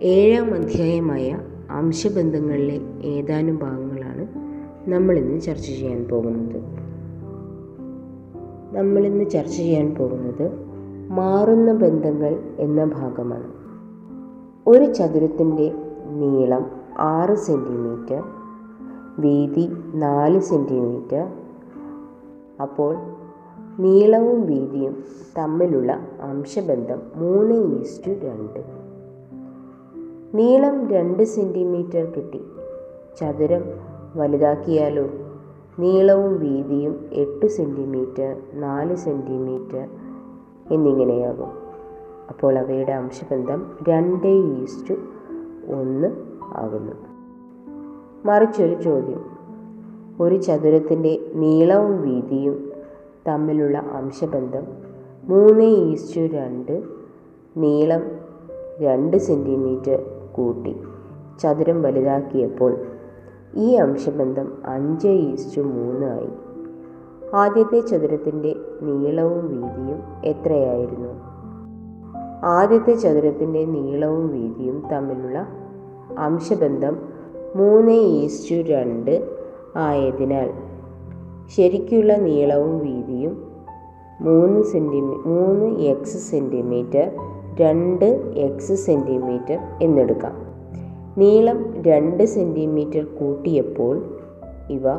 ഏഴാം അധ്യായമായ അംശബന്ധങ്ങളിലെ ഏതാനും ഭാഗങ്ങളാണ് നമ്മളിന്ന് ചർച്ച ചെയ്യാൻ പോകുന്നത്. നമ്മളിന്ന് ചർച്ച ചെയ്യാൻ പോകുന്നത് മാറുന്ന ബന്ധങ്ങൾ എന്ന ഭാഗമാണ്. ഒരു ചതുരത്തിന്റെ നീളം ആറ് സെന്റിമീറ്റർ വീതി നാല് സെന്റിമീറ്റർ അപ്പോൾ നീളവും വീതിയും തമ്മിലുള്ള അംശബന്ധം മൂന്ന് ഈസ്റ്റു രണ്ട്. നീളം രണ്ട് സെന്റിമീറ്റർ കിട്ടി. ചതുരം വലുതാക്കിയാലോ? നീളവും വീതിയും എട്ട് സെന്റിമീറ്റർ നാല് സെന്റിമീറ്റർ എന്നിങ്ങനെയാകും. അപ്പോൾ അവയുടെ അംശബന്ധം രണ്ട് ഈസ്റ്റു ഒന്ന് ആകുന്നു. മറിച്ചൊരു ചോദ്യം. ഒരു ചതുരത്തിന്റെ നീളവും വീതിയും തമ്മിലുള്ള അംശബന്ധം മൂന്ന് ഈസ്റ്റു രണ്ട് നീളം രണ്ട് സെന്റിമീറ്റർ കൂട്ടി. ചതുരം വലുതാക്കിയപ്പോൾ ഈ അംശബന്ധം അഞ്ച് ഈസ്റ്റു മൂന്നായി ആദ്യത്തെ ചതുരത്തിന്റെ നീളവും വീതിയും എത്രയായിരുന്നു? ആദ്യത്തെ ചതുരത്തിന്റെ നീളവും വീതിയും തമ്മിലുള്ള അംശബന്ധം മൂന്ന് ഈസ്റ്റു രണ്ട് ആയതിനാൽ ശരിക്കുള്ള നീളവും വീതിയും മൂന്ന് സെന്റിമീ മൂന്ന് എക്സ് സെന്റിമീറ്റർ രണ്ട് എക്സ് സെന്റിമീറ്റർ എന്നെടുക്കാം. നീളം രണ്ട് സെന്റിമീറ്റർ കൂട്ടിയപ്പോൾ ഇവ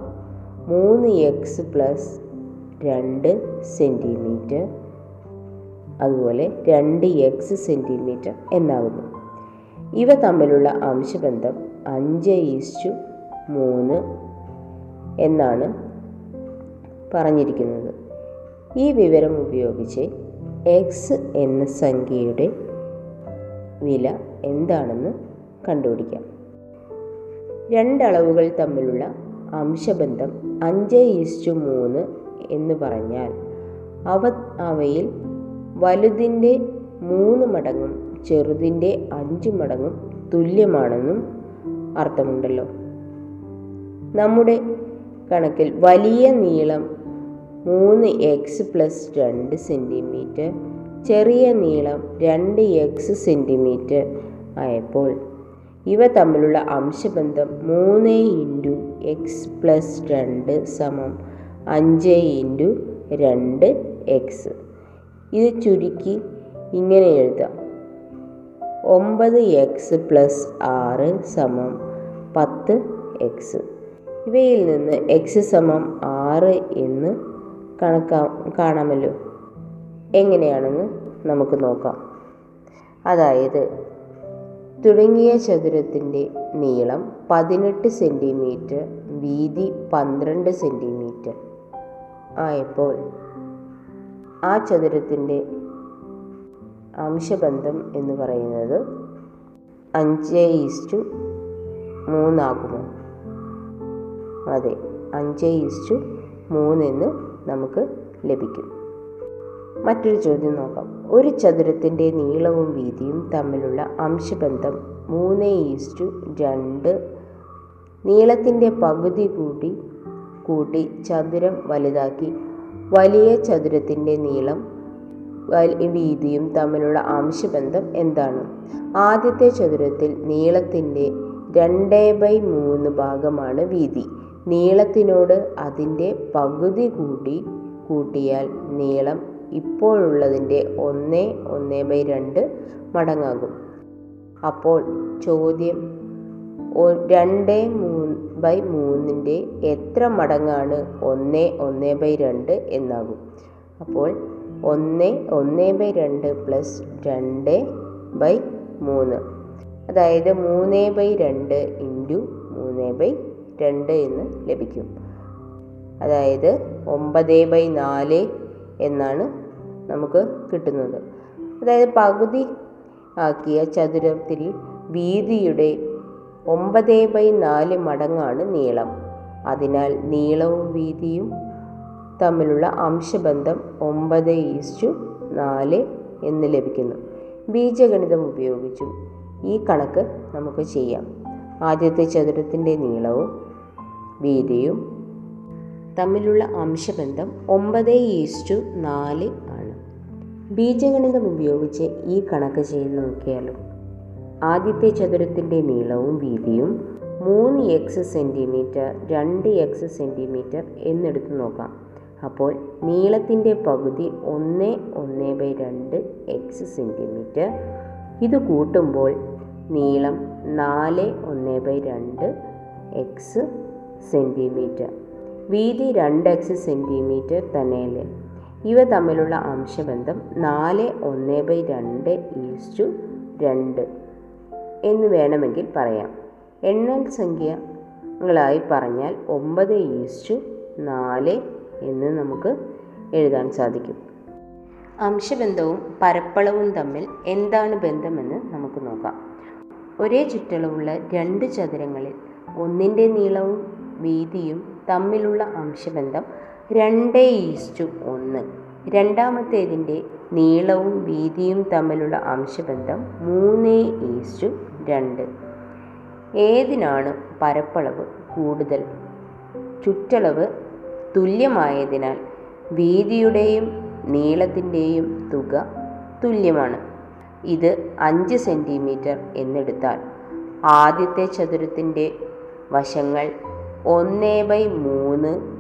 മൂന്ന് എക്സ് പ്ലസ് രണ്ട് സെന്റിമീറ്റർ അതുപോലെ രണ്ട് എക്സ് സെന്റിമീറ്റർ എന്നാകുന്നു. ഇവ തമ്മിലുള്ള അംശബന്ധം അഞ്ച് ഈസ്റ്റു മൂന്ന് എന്നാണ് പറഞ്ഞിരിക്കുന്നത്. ഈ വിവരം ഉപയോഗിച്ച് എക്സ് എന്ന സംഖ്യയുടെ വില എന്താണെന്ന് കണ്ടുപിടിക്കാം. രണ്ടളവുകൾ തമ്മിലുള്ള അംശബന്ധം അഞ്ച് ഈസ്റ്റു മൂന്ന് എന്ന് പറഞ്ഞാൽ അവ അവയിൽ വലുതിന്റെ മൂന്ന് മടങ്ങും ചെറുതിന്റെ അഞ്ച് മടങ്ങും തുല്യമാണെന്നും അർത്ഥമുണ്ടല്ലോ. നമ്മുടെ കണക്കിൽ വലിയ നീളം മൂന്ന് എക്സ് പ്ലസ് രണ്ട് സെന്റിമീറ്റർ ചെറിയ നീളം രണ്ട് എക്സ് സെന്റിമീറ്റർ ആയപ്പോൾ ഇവ തമ്മിലുള്ള അംശബന്ധം മൂന്ന് ഇന്റു എക്സ് പ്ലസ് രണ്ട് സമം അഞ്ച് ഇന്റു രണ്ട് എക്സ് ഇത് ചുരുക്കി ഇങ്ങനെ എഴുതാം. ഒമ്പത് എക്സ് പ്ലസ് ആറ് സമം പത്ത് എക്സ് ഇവയിൽ നിന്ന് എക്സ് സമം ആറ് എന്ന് കണക്കാ കാണാമല്ലോ. എങ്ങനെയാണെന്ന് നമുക്ക് നോക്കാം. അതായത് തുടങ്ങിയ ചതുരത്തിന്റെ നീളം പതിനെട്ട് സെന്റിമീറ്റർ വീതി പന്ത്രണ്ട് സെന്റിമീറ്റർ ആയപ്പോൾ ആ ചതുരത്തിന്റെ അംശബന്ധം എന്ന് പറയുന്നത് അഞ്ച് ഈസ്റ്റു മൂന്നാകുമോ? അതെ അഞ്ച് ഈസ്റ്റു മൂന്നെന്ന് നമുക്ക് ലഭിക്കും. മറ്റൊരു ചോദ്യം നോക്കാം. ഒരു ചതുരത്തിന്റെ നീളവും വീതിയും തമ്മിലുള്ള അംശബന്ധം മൂന്ന് ഈസ്റ്റു രണ്ട് നീളത്തിന്റെ പകുതി കൂടി കൂട്ടി ചതുരം വലുതാക്കി വലിയ ചതുരത്തിന്റെ നീളം വീതിയും തമ്മിലുള്ള അംശബന്ധം എന്താണ്? ആദ്യത്തെ ചതുരത്തിൽ നീളത്തിന്റെ രണ്ട് ബൈ മൂന്ന് ഭാഗമാണ് വീതി. നീളത്തിനോട് അതിന്റെ പകുതി കൂടി കൂട്ടിയാൽ നീളം ഇപ്പോഴുള്ളതിന്റെ ഒന്ന് ഒന്ന് ബൈ രണ്ട് മടങ്ങാകും. അപ്പോൾ ചോദ്യം രണ്ട് മൂന്ന് ബൈ മൂന്നിന്റെ എത്ര മടങ്ങാണ് ഒന്ന് ഒന്ന് ബൈ രണ്ട് എന്നാകും. അപ്പോൾ ഒന്ന് ഒന്ന് ബൈ രണ്ട് പ്ലസ് രണ്ട് ബൈ മൂന്ന്. അതായത് മൂന്ന് ബൈ രണ്ട് ഇന്റു മൂന്ന് ബൈ രണ്ട് എന്ന് ലഭിക്കും. അതായത് ഒമ്പത് ബൈ നാല് എന്നാണ് നമുക്ക് കിട്ടുന്നത്. അതായത് പകുതി ആക്കിയ ചതുരത്തിൽ വീതിയുടെ ഒമ്പത് ബൈ നാല് മടങ്ങാണ് നീളം. അതിനാൽ നീളവും വീതിയും തമ്മിലുള്ള അംശബന്ധം ഒമ്പത് ഈസ്റ്റു നാല് എന്ന് ലഭിക്കുന്നു. ബീജഗണിതം ഉപയോഗിച്ചും ഈ കണക്ക് നമുക്ക് ചെയ്യാം. ആദ്യത്തെ ചതുരത്തിന്റെ നീളവും വീതിയും തമ്മിലുള്ള അംശബന്ധം ഒമ്പത് ഈസ്റ്റു നാല് ആണ്. ബീജഗണിതം ഉപയോഗിച്ച് ഈ കണക്ക് ചെയ്ത് നോക്കിയാലും. ആദ്യത്തെ ചതുരത്തിന്റെ നീളവും വീതിയും മൂന്ന് എക്സ് സെന്റിമീറ്റർ രണ്ട് എക്സ് സെന്റിമീറ്റർ എന്നെടുത്ത് നോക്കാം. അപ്പോൾ നീളത്തിന്റെ പകുതി ഒന്ന് ഒന്ന് ബൈ രണ്ട് എക്സ് സെന്റിമീറ്റർ ഇത് കൂട്ടുമ്പോൾ നീളം നാല് ഒന്ന് ബൈ രണ്ട് എക്സ് സെന്റിമീറ്റർ വീതി രണ്ട് എക്സ് സെന്റിമീറ്റർ തന്നെയല്ലേ. ഇവ തമ്മിലുള്ള അംശബന്ധം നാല് ഒന്ന് ബൈ രണ്ട് ഈസ്റ്റു രണ്ട് എന്ന് വേണമെങ്കിൽ പറയാം. എണ്ണൽ സംഖ്യകളായി പറഞ്ഞാൽ ഒമ്പത് ഈസ്റ്റു നാല് എന്ന് നമുക്ക് എഴുതാൻ സാധിക്കും. അംശബന്ധവും പരപ്പളവും തമ്മിൽ എന്താണ് ബന്ധമെന്ന് നമുക്ക് നോക്കാം. ഒരേ ചുറ്റളവുള്ള രണ്ട് ചതുരങ്ങളിൽ ഒന്നിന്റെ നീളവും വീതിയും തമ്മിലുള്ള അംശബന്ധം രണ്ട് ഈസ്റ്റു ഒന്ന്. രണ്ടാമത്തേതിന്റെ നീളവും വീതിയും തമ്മിലുള്ള അംശബന്ധം മൂന്ന് ഈസ്റ്റു രണ്ട്. ഏതിനാണ് പരപ്പളവ് കൂടുതൽ? ചുറ്റളവ് തുല്യമായതിനാൽ വീതിയുടെയും നീളത്തിന്റെയും തുക തുല്യമാണ്. ഇത് അഞ്ച് സെന്റിമീറ്റർ എന്നെടുത്താൽ ആദ്യത്തെ ചതുരത്തിന്റെ വശങ്ങൾ ഒന്ന് ബൈ മൂന്ന്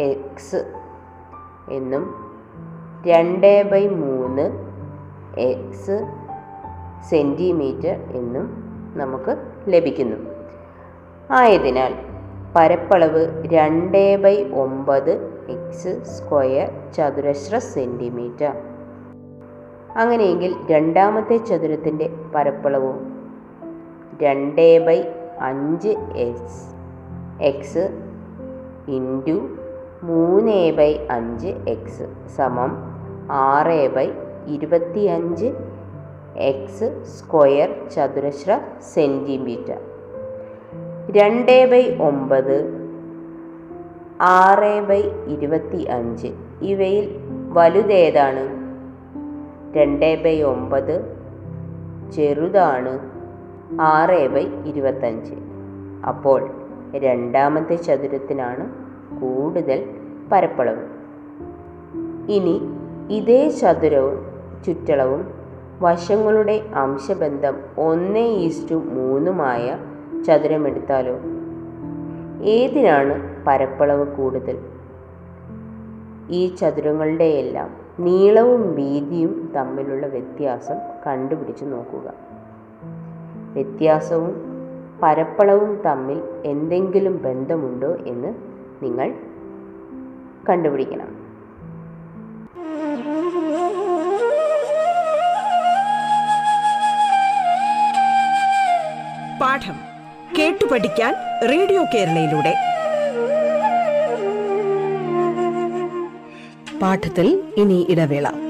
എക്സ് എന്നും രണ്ട് ബൈ മൂന്ന് എക്സ് സെന്റിമീറ്റർ എന്നും നമുക്ക് ലഭിക്കുന്നു. ആയതിനാൽ പരപ്പളവ് രണ്ട് ബൈ ഒമ്പത് എക്സ് സ്ക്വയർ ചതുരശ്ര സെന്റിമീറ്റർ. അങ്ങനെയെങ്കിൽ രണ്ടാമത്തെ ചതുരത്തിന്റെ പരപ്പളവും രണ്ട് ബൈ അഞ്ച് എക്സ് എക്സ് ഇന്റു മൂന്ന് ബൈ അഞ്ച് എക്സ് സമം ആറ് ബൈ ഇരുപത്തി അഞ്ച് എക്സ് സ്ക്വയർ ചതുരശ്ര സെന്റിമീറ്റർ രണ്ട് ബൈ ഒമ്പത് ആറ് ബൈ ഇരുപത്തി അഞ്ച് ഇവയിൽ വലുതേതാണ് രണ്ട് ബൈ ഒമ്പത് ചെറുതാണ് ആറ് ബൈ ഇരുപത്തഞ്ച്. അപ്പോൾ രണ്ടാമത്തെ ചതുരത്തിനാണ് കൂടുതൽ പരപ്പളവ്. ഇനി ഇതേ ചതുരവും ചുറ്റളവും വശങ്ങളുടെ അംശബന്ധം ഒന്ന് ഈസ്റ്റു മൂന്നുമായ ചതുരമെടുത്താലോ? ഏതിനാണ് പരപ്പളവ് കൂടുതൽ? ഈ ചതുരങ്ങളുടെയെല്ലാം നീളവും വീതിയും തമ്മിലുള്ള വ്യത്യാസം കണ്ടുപിടിച്ച് നോക്കുക. വ്യത്യാസവും പരപ്പളവും തമ്മിൽ എന്തെങ്കിലും ബന്ധമുണ്ടോ എന്ന് നിങ്ങൾ കണ്ടുപിടിക്കണം. പാഠം കേട്ടു പഠിക്കാൻ റേഡിയോ കേരളയിലൂടെ. പാഠത്തിൽ ഇനി ഇടവേള.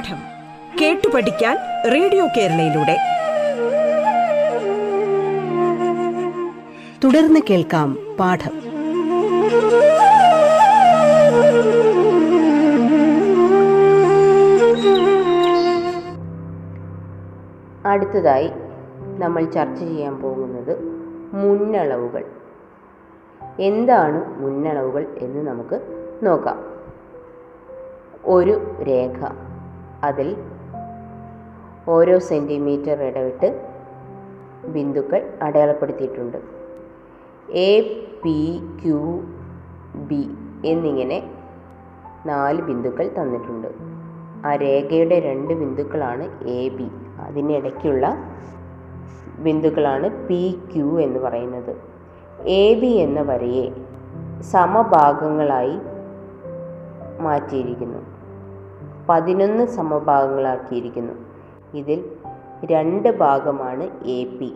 പാഠം കേട്ടു പഠിക്കാൻ റേഡിയോ കേരളയിലൂടെ. തുടർന്ന് കേൾക്കാം പാഠം. അടുത്തതായി നമ്മൾ ചർച്ച ചെയ്യാൻ പോകുന്നത് മുന്നളവുകൾ. എന്താണ് മുന്നളവുകൾ എന്ന് നമുക്ക് നോക്കാം. ഒരു രേഖ. അതിൽ ഓരോ സെന്റിമീറ്റർ ഇടവിട്ട് ബിന്ദുക്കൾ അടയാളപ്പെടുത്തിയിട്ടുണ്ട്. എ പി ക്യു ബി എന്നിങ്ങനെ നാല് ബിന്ദുക്കൾ തന്നിട്ടുണ്ട്. ആ രേഖയുടെ രണ്ട് ബിന്ദുക്കളാണ് എ ബി അതിനിടയ്ക്കുള്ള ബിന്ദുക്കളാണ് പി ക്യു എന്ന് പറയുന്നത്. എ ബി എന്ന വരയെ സമഭാഗങ്ങളായി മാറ്റിയിരിക്കുന്നു. പതിനൊന്ന് സമഭാഗങ്ങളാക്കിയിരിക്കുന്നു. ഇതിൽ രണ്ട് ഭാഗമാണ് എ പി.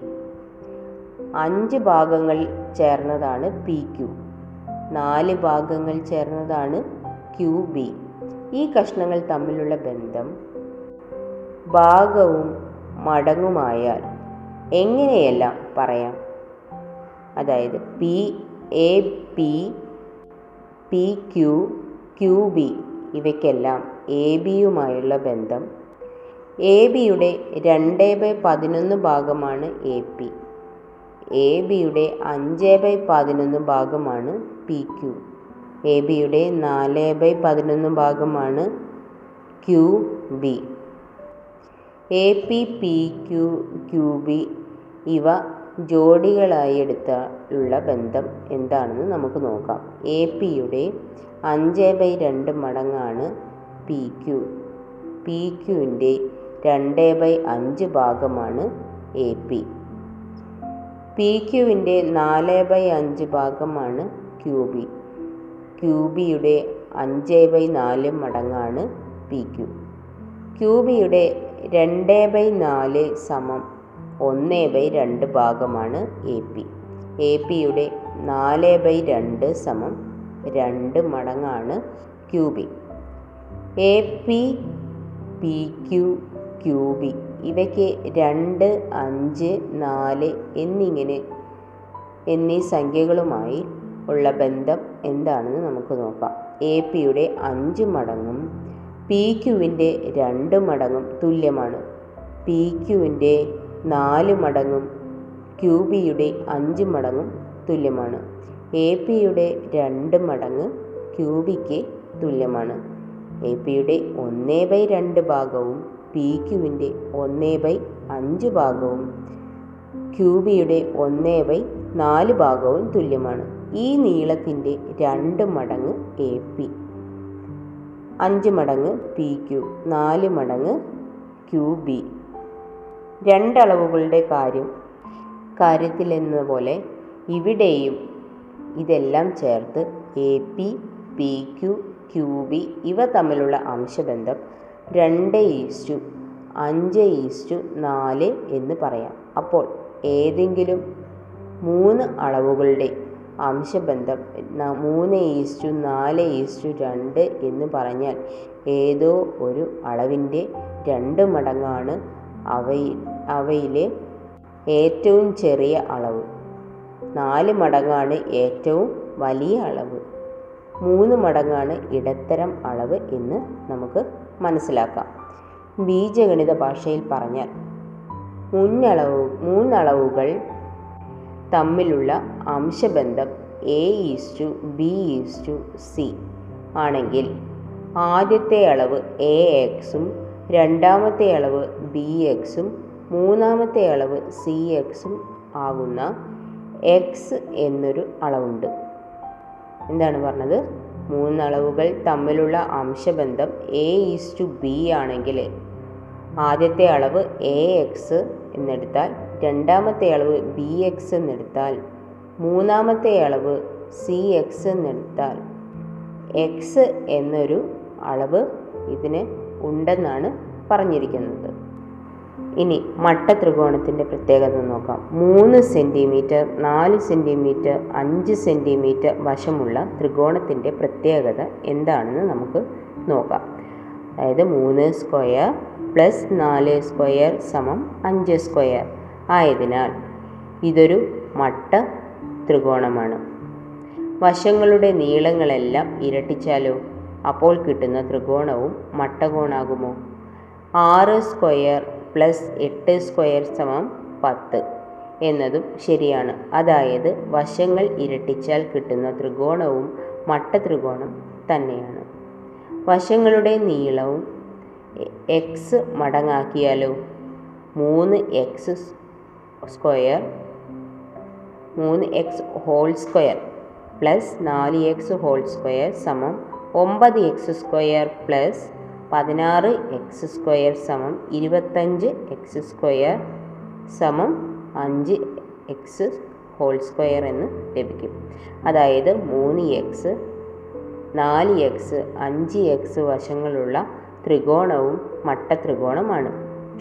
അഞ്ച് ഭാഗങ്ങൾ ചേർന്നതാണ് പി ക്യു. നാല് ഭാഗങ്ങൾ ചേർന്നതാണ് ക്യു ബി. ഈ കഷ്ണങ്ങൾ തമ്മിലുള്ള ബന്ധം ഭാഗവും മടങ്ങുമായാൽ എങ്ങനെയെല്ലാം പറയാം? അതായത് P A P P Q Q B ഇവയ്ക്കെല്ലാം എ ബിയുമായുള്ള ബന്ധം. എ ബിയുടെ രണ്ട് ബൈ പതിനൊന്ന് ഭാഗമാണ് എ പി. എ ബിയുടെ അഞ്ച് ബൈ പതിനൊന്ന് ഭാഗമാണ് പി ക്യു. എ ബിയുടെ നാല് ബൈ പതിനൊന്ന് ഭാഗമാണ് Q B. A P P Q Q B ഇവ ജോഡികളായി എടുത്തുള്ള ബന്ധം എന്താണെന്ന് നമുക്ക് നോക്കാം. എ പിയുടെ അഞ്ച് ബൈ രണ്ട് മടങ്ങാണ് പി ക്യു പി ക്യുവിന്റെ രണ്ട് ബൈ അഞ്ച് ഭാഗമാണ് എ പി പി ക്യുവിന്റെ നാല് ബൈ അഞ്ച് ഭാഗമാണ് ക്യു ബി ക്യു ബിയുടെ അഞ്ച് ബൈ നാല് മടങ്ങാണ് പി ക്യു ക്യു ബിയുടെ രണ്ട് ബൈ നാല് സമം ഒന്ന് ബൈ രണ്ട് ഭാഗമാണ് എ പി എ പിയുടെ നാല് ബൈ രണ്ട് സമം രണ്ട് മടങ്ങാണ് Q B A P P Q Q B ഇവയ്ക്ക് രണ്ട് അഞ്ച് നാല് എന്നിങ്ങനെ എന്നീ സംഖ്യകളുമായി ഉള്ള ബന്ധം എന്താണെന്ന് നമുക്ക് നോക്കാം. എ പിയുടെ അഞ്ച് മടങ്ങും പി ക്യുവിന്റെ രണ്ട് മടങ്ങും തുല്യമാണ്. പി ക്യുവിന്റെ നാല് മടങ്ങും ക്യു ബിയുടെ അഞ്ച് മടങ്ങും തുല്യമാണ്. എ പിയുടെ രണ്ട് മടങ്ങ് ക്യു ബിക്ക് തുല്യമാണ്. എ പിയുടെ ഒന്ന് ബൈ രണ്ട് ഭാഗവും പി ക്യുവിന്റെ ഒന്ന് ബൈ അഞ്ച് ഭാഗവും ക്യു ബിയുടെ ഒന്ന് ബൈ നാല് ഭാഗവും തുല്യമാണ്. ഈ നീളത്തിന്റെ രണ്ട് മടങ്ങ് എ പി. അഞ്ച് മടങ്ങ് പി ക്യു. നാല് മടങ്ങ് ക്യു ബി. രണ്ടളവുകളുടെ കാര്യം കാര്യത്തിലെന്ന പോലെ ഇവിടെയും ഇതെല്ലാം ചേർത്ത് A P P Q Q B ഇവ തമ്മിലുള്ള അംശബന്ധം രണ്ട് ഈസ്റ്റു അഞ്ച് ഈസ്റ്റു നാല് എന്ന് പറയാം. അപ്പോൾ ഏതെങ്കിലും മൂന്ന് അളവുകളുടെ അംശബന്ധം മൂന്ന് ഈസ്റ്റു നാല് ഈസ്റ്റു രണ്ട് എന്ന് പറഞ്ഞാൽ ഏതോ ഒരു അളവിന്റെ രണ്ട് മടങ്ങാണ് അവയിൽ അവയിലെ ഏറ്റവും ചെറിയ അളവ്. നാല് മടങ്ങാണ് ഏറ്റവും വലിയ അളവ്. മൂന്ന് മടങ്ങാണ് ഇടത്തരം അളവ് എന്ന് നമുക്ക് മനസ്സിലാക്കാം. ബീജഗണിത ഭാഷയിൽ പറഞ്ഞാൽ മുന്നളവ് മൂന്നളവുകൾ തമ്മിലുള്ള അംശബന്ധം A is to B is to C ആണെങ്കിൽ ആദ്യത്തെ അളവ് എ എക്സും രണ്ടാമത്തെ അളവ് ബി എക്സും മൂന്നാമത്തെ അളവ് സി എക്സും ആകുന്ന എക്സ് എന്നൊരു അളവുണ്ട്. എന്താണ് പറഞ്ഞത്? മൂന്നളവുകൾ തമ്മിലുള്ള അംശബന്ധം എ ഈസ് ടു ബി ആണെങ്കിൽ ആദ്യത്തെ അളവ് എ എക്സ് എന്നെടുത്താൽ രണ്ടാമത്തെ അളവ് ബി എക്സ് എന്നെടുത്താൽ മൂന്നാമത്തെ അളവ് സി എക്സ് എന്നെടുത്താൽ. എക്സ് എന്നൊരു അളവ് ഇതിന് ഉണ്ടെന്നാണ് പറഞ്ഞിരിക്കുന്നത്. ഇനി മട്ട ത്രികോണത്തിന്റെ പ്രത്യേകത നോക്കാം. മൂന്ന് സെന്റിമീറ്റർ നാല് സെന്റിമീറ്റർ അഞ്ച് സെന്റിമീറ്റർ വശമുള്ള ത്രികോണത്തിന്റെ പ്രത്യേകത എന്താണെന്ന് നമുക്ക് നോക്കാം. അതായത് മൂന്ന് സ്ക്വയർ പ്ലസ് നാല് സ്ക്വയർ സമം അഞ്ച് സ്ക്വയർ. ആയതിനാൽ ഇതൊരു മട്ട ത്രികോണമാണ് വശങ്ങളുടെ നീളങ്ങളെല്ലാം ഇരട്ടിച്ചാലോ? അപ്പോൾ കിട്ടുന്ന ത്രികോണവും മട്ടകോണാകുമോ? ആറ് സ്ക്വയർ പ്ലസ് എട്ട് സ്ക്വയർ സമം പത്ത് എന്നതും ശരിയാണ്. അതായത് വശങ്ങൾ ഇരട്ടിച്ചാൽ കിട്ടുന്ന ത്രികോണവും മട്ട ത്രികോണം തന്നെയാണ്. വശങ്ങളുടെ നീളവും എക്സ് മടങ്ങാക്കിയാലോ? മൂന്ന് എക്സ് സ്ക്വയർ മൂന്ന് എക്സ് ഹോൾ സ്ക്വയർ പ്ലസ് നാല് എക്സ് ഹോൾ സ്ക്വയർ സമം ഒമ്പത് എക്സ് സ്ക്വയർ പ്ലസ് പതിനാറ് എക്സ് സ്ക്വയർ സമം ഇരുപത്തഞ്ച് എക്സ് സ്ക്വയർ സമം അഞ്ച് എക്സ് ഹോൾ സ്ക്വയർ എന്ന് ലഭിക്കും. അതായത് മൂന്ന് എക്സ് നാല് എക്സ് അഞ്ച് എക്സ് വശങ്ങളുള്ള ത്രികോണവും മട്ട ത്രികോണമാണ്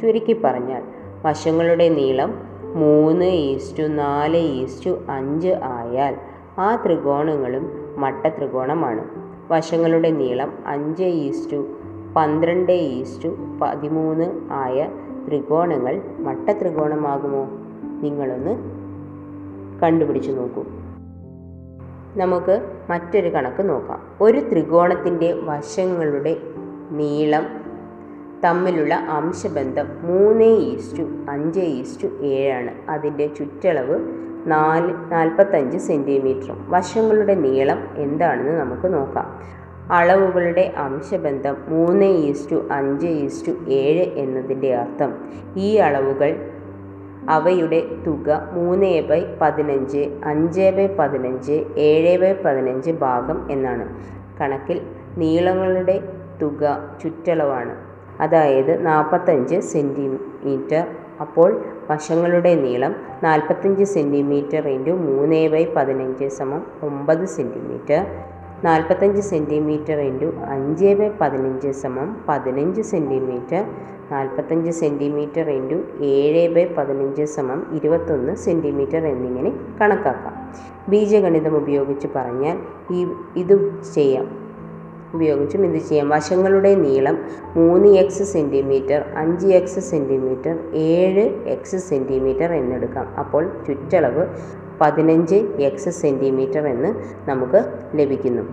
ചുരുക്കി പറഞ്ഞാൽ വശങ്ങളുടെ നീളം മൂന്ന് ഈസ്റ്റു നാല് ഈസ്റ്റു അഞ്ച് ആയാൽ ആ ത്രികോണങ്ങളും മട്ട ത്രികോണമാണ് വശങ്ങളുടെ നീളം അഞ്ച് ഈസ്റ്റു പന്ത്രണ്ട് ഈസ്റ്റു പതിമൂന്ന് ആയ ത്രികോണങ്ങൾ മട്ട ത്രികോണമാകുമോ നിങ്ങളൊന്ന് കണ്ടുപിടിച്ച് നോക്കൂ. നമുക്ക് മറ്റൊരു കണക്ക് നോക്കാം. ഒരു ത്രികോണത്തിന്റെ വശങ്ങളുടെ നീളം തമ്മിലുള്ള അംശബന്ധം മൂന്ന് ഈസ്റ്റു അഞ്ച് ഈസ്റ്റു ഏഴാണ് അതിന്റെ ചുറ്റളവ് നാല് നാൽപ്പത്തഞ്ച് സെന്റിമീറ്ററും. വശങ്ങളുടെ നീളം എന്താണെന്ന് നമുക്ക് നോക്കാം. അളവുകളുടെ അംശബന്ധം മൂന്ന് ഈസ്റ്റു അഞ്ച് ഈസ്റ്റു ഏഴ് എന്നതിന്റെ അർത്ഥം. ഈ അളവുകൾ അവയുടെ തുക മൂന്ന് ബൈ പതിനഞ്ച് അഞ്ച് ബൈ പതിനഞ്ച് ഏഴ് ബൈ പതിനഞ്ച് ഭാഗം എന്നാണ്. കണക്കിൽ നീളങ്ങളുടെ തുക ചുറ്റളവാണ്. അതായത് നാൽപ്പത്തഞ്ച് സെന്റിമീറ്റർ അപ്പോൾ വശങ്ങളുടെ നീളം നാൽപ്പത്തഞ്ച് സെന്റിമീറ്റർ ഇന്റു മൂന്ന് ബൈ പതിനഞ്ച് സമം ഒമ്പത് സെന്റിമീറ്റർ നാൽപ്പത്തഞ്ച് സെന്റിമീറ്റർ ഇന്റു അഞ്ച് ബൈ പതിനഞ്ച് സമം പതിനഞ്ച് സെന്റിമീറ്റർ നാൽപ്പത്തഞ്ച് സെന്റിമീറ്റർ ഇന്റു ഏഴ് ബൈ പതിനഞ്ച് സമം ഇരുപത്തൊന്ന് സെന്റിമീറ്റർ എന്നിങ്ങനെ കണക്കാക്കാം. ബീജഗണിതം ഉപയോഗിച്ച് പറഞ്ഞാൽ ഈ ഇത് ചെയ്യാം. ഉപയോഗിച്ചും ഇത് ചെയ്യാം. വശങ്ങളുടെ നീളം മൂന്ന് എക്സ് സെന്റിമീറ്റർ അഞ്ച് എക്സ് സെന്റിമീറ്റർ ഏഴ് എക്സ് സെന്റിമീറ്റർ എന്നെടുക്കാം. അപ്പോൾ ചുറ്റളവ് പതിനഞ്ച് എക്സ് സെന്റിമീറ്റർ എന്ന് നമുക്ക് ലഭിക്കുന്നു.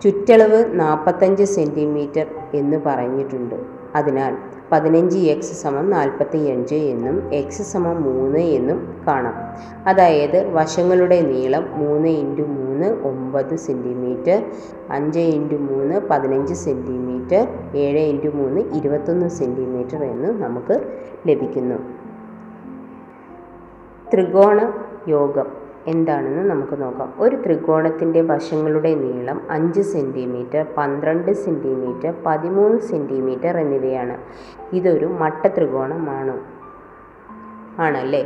ചുറ്റളവ് നാൽപ്പത്തഞ്ച് സെന്റിമീറ്റർ എന്ന് പറഞ്ഞിട്ടുണ്ട്. അതിനാൽ പതിനഞ്ച് എക്സ് സമം നാൽപ്പത്തി അഞ്ച് എന്നും എക്സ് സമം മൂന്ന് എന്നും കാണാം. അതായത് വശങ്ങളുടെ നീളം മൂന്ന് ഇന്റു മൂന്ന് ഒമ്പത് സെന്റിമീറ്റർ അഞ്ച് ഇന്റു മൂന്ന് പതിനഞ്ച് സെന്റിമീറ്റർ ഏഴ് ഇന്റു മൂന്ന് ഇരുപത്തൊന്ന് സെന്റിമീറ്റർ എന്ന് നമുക്ക് ലഭിക്കുന്നു. ത്രികോണ യോഗം എന്താണെന്ന് നമുക്ക് നോക്കാം. ഒരു ത്രികോണത്തിന്റെ വശങ്ങളുടെ നീളം അഞ്ച് സെന്റിമീറ്റർ പന്ത്രണ്ട് സെന്റിമീറ്റർ പതിമൂന്ന് സെന്റിമീറ്റർ എന്നിവയാണ്. ഇതൊരു മട്ട ത്രികോണമാണ്. ആണല്ലേ?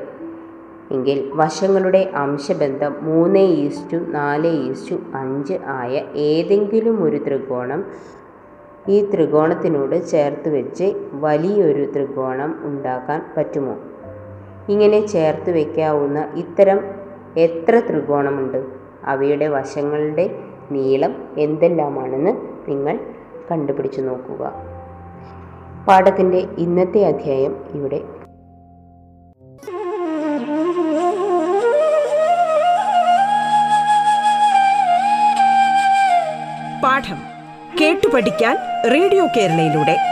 എങ്കിൽ വശങ്ങളുടെ അംശബന്ധം മൂന്ന് ഈസ്റ്റു നാല് ഈസ്റ്റു അഞ്ച് ആയ ഏതെങ്കിലും ഒരു ത്രികോണം ഈ ത്രികോണത്തിനോട് ചേർത്ത് വെച്ച് വലിയൊരു ത്രികോണം ഉണ്ടാക്കാൻ പറ്റുമോ? ഇങ്ങനെ ചേർത്ത് വയ്ക്കാവുന്ന ഇത്തരം എത്ര ത്രികോണമുണ്ട്? അവയുടെ വശങ്ങളുടെ നീളം എന്തെല്ലാമാണെന്ന് നിങ്ങൾ കണ്ടുപിടിച്ചു നോക്കുക. പാഠത്തിന്റെ ഇന്നത്തെ അധ്യായം ഇവിടെ പാഠം കേട്ടു പഠിക്കാൻ റേഡിയോ കേരളയിലൂടെ.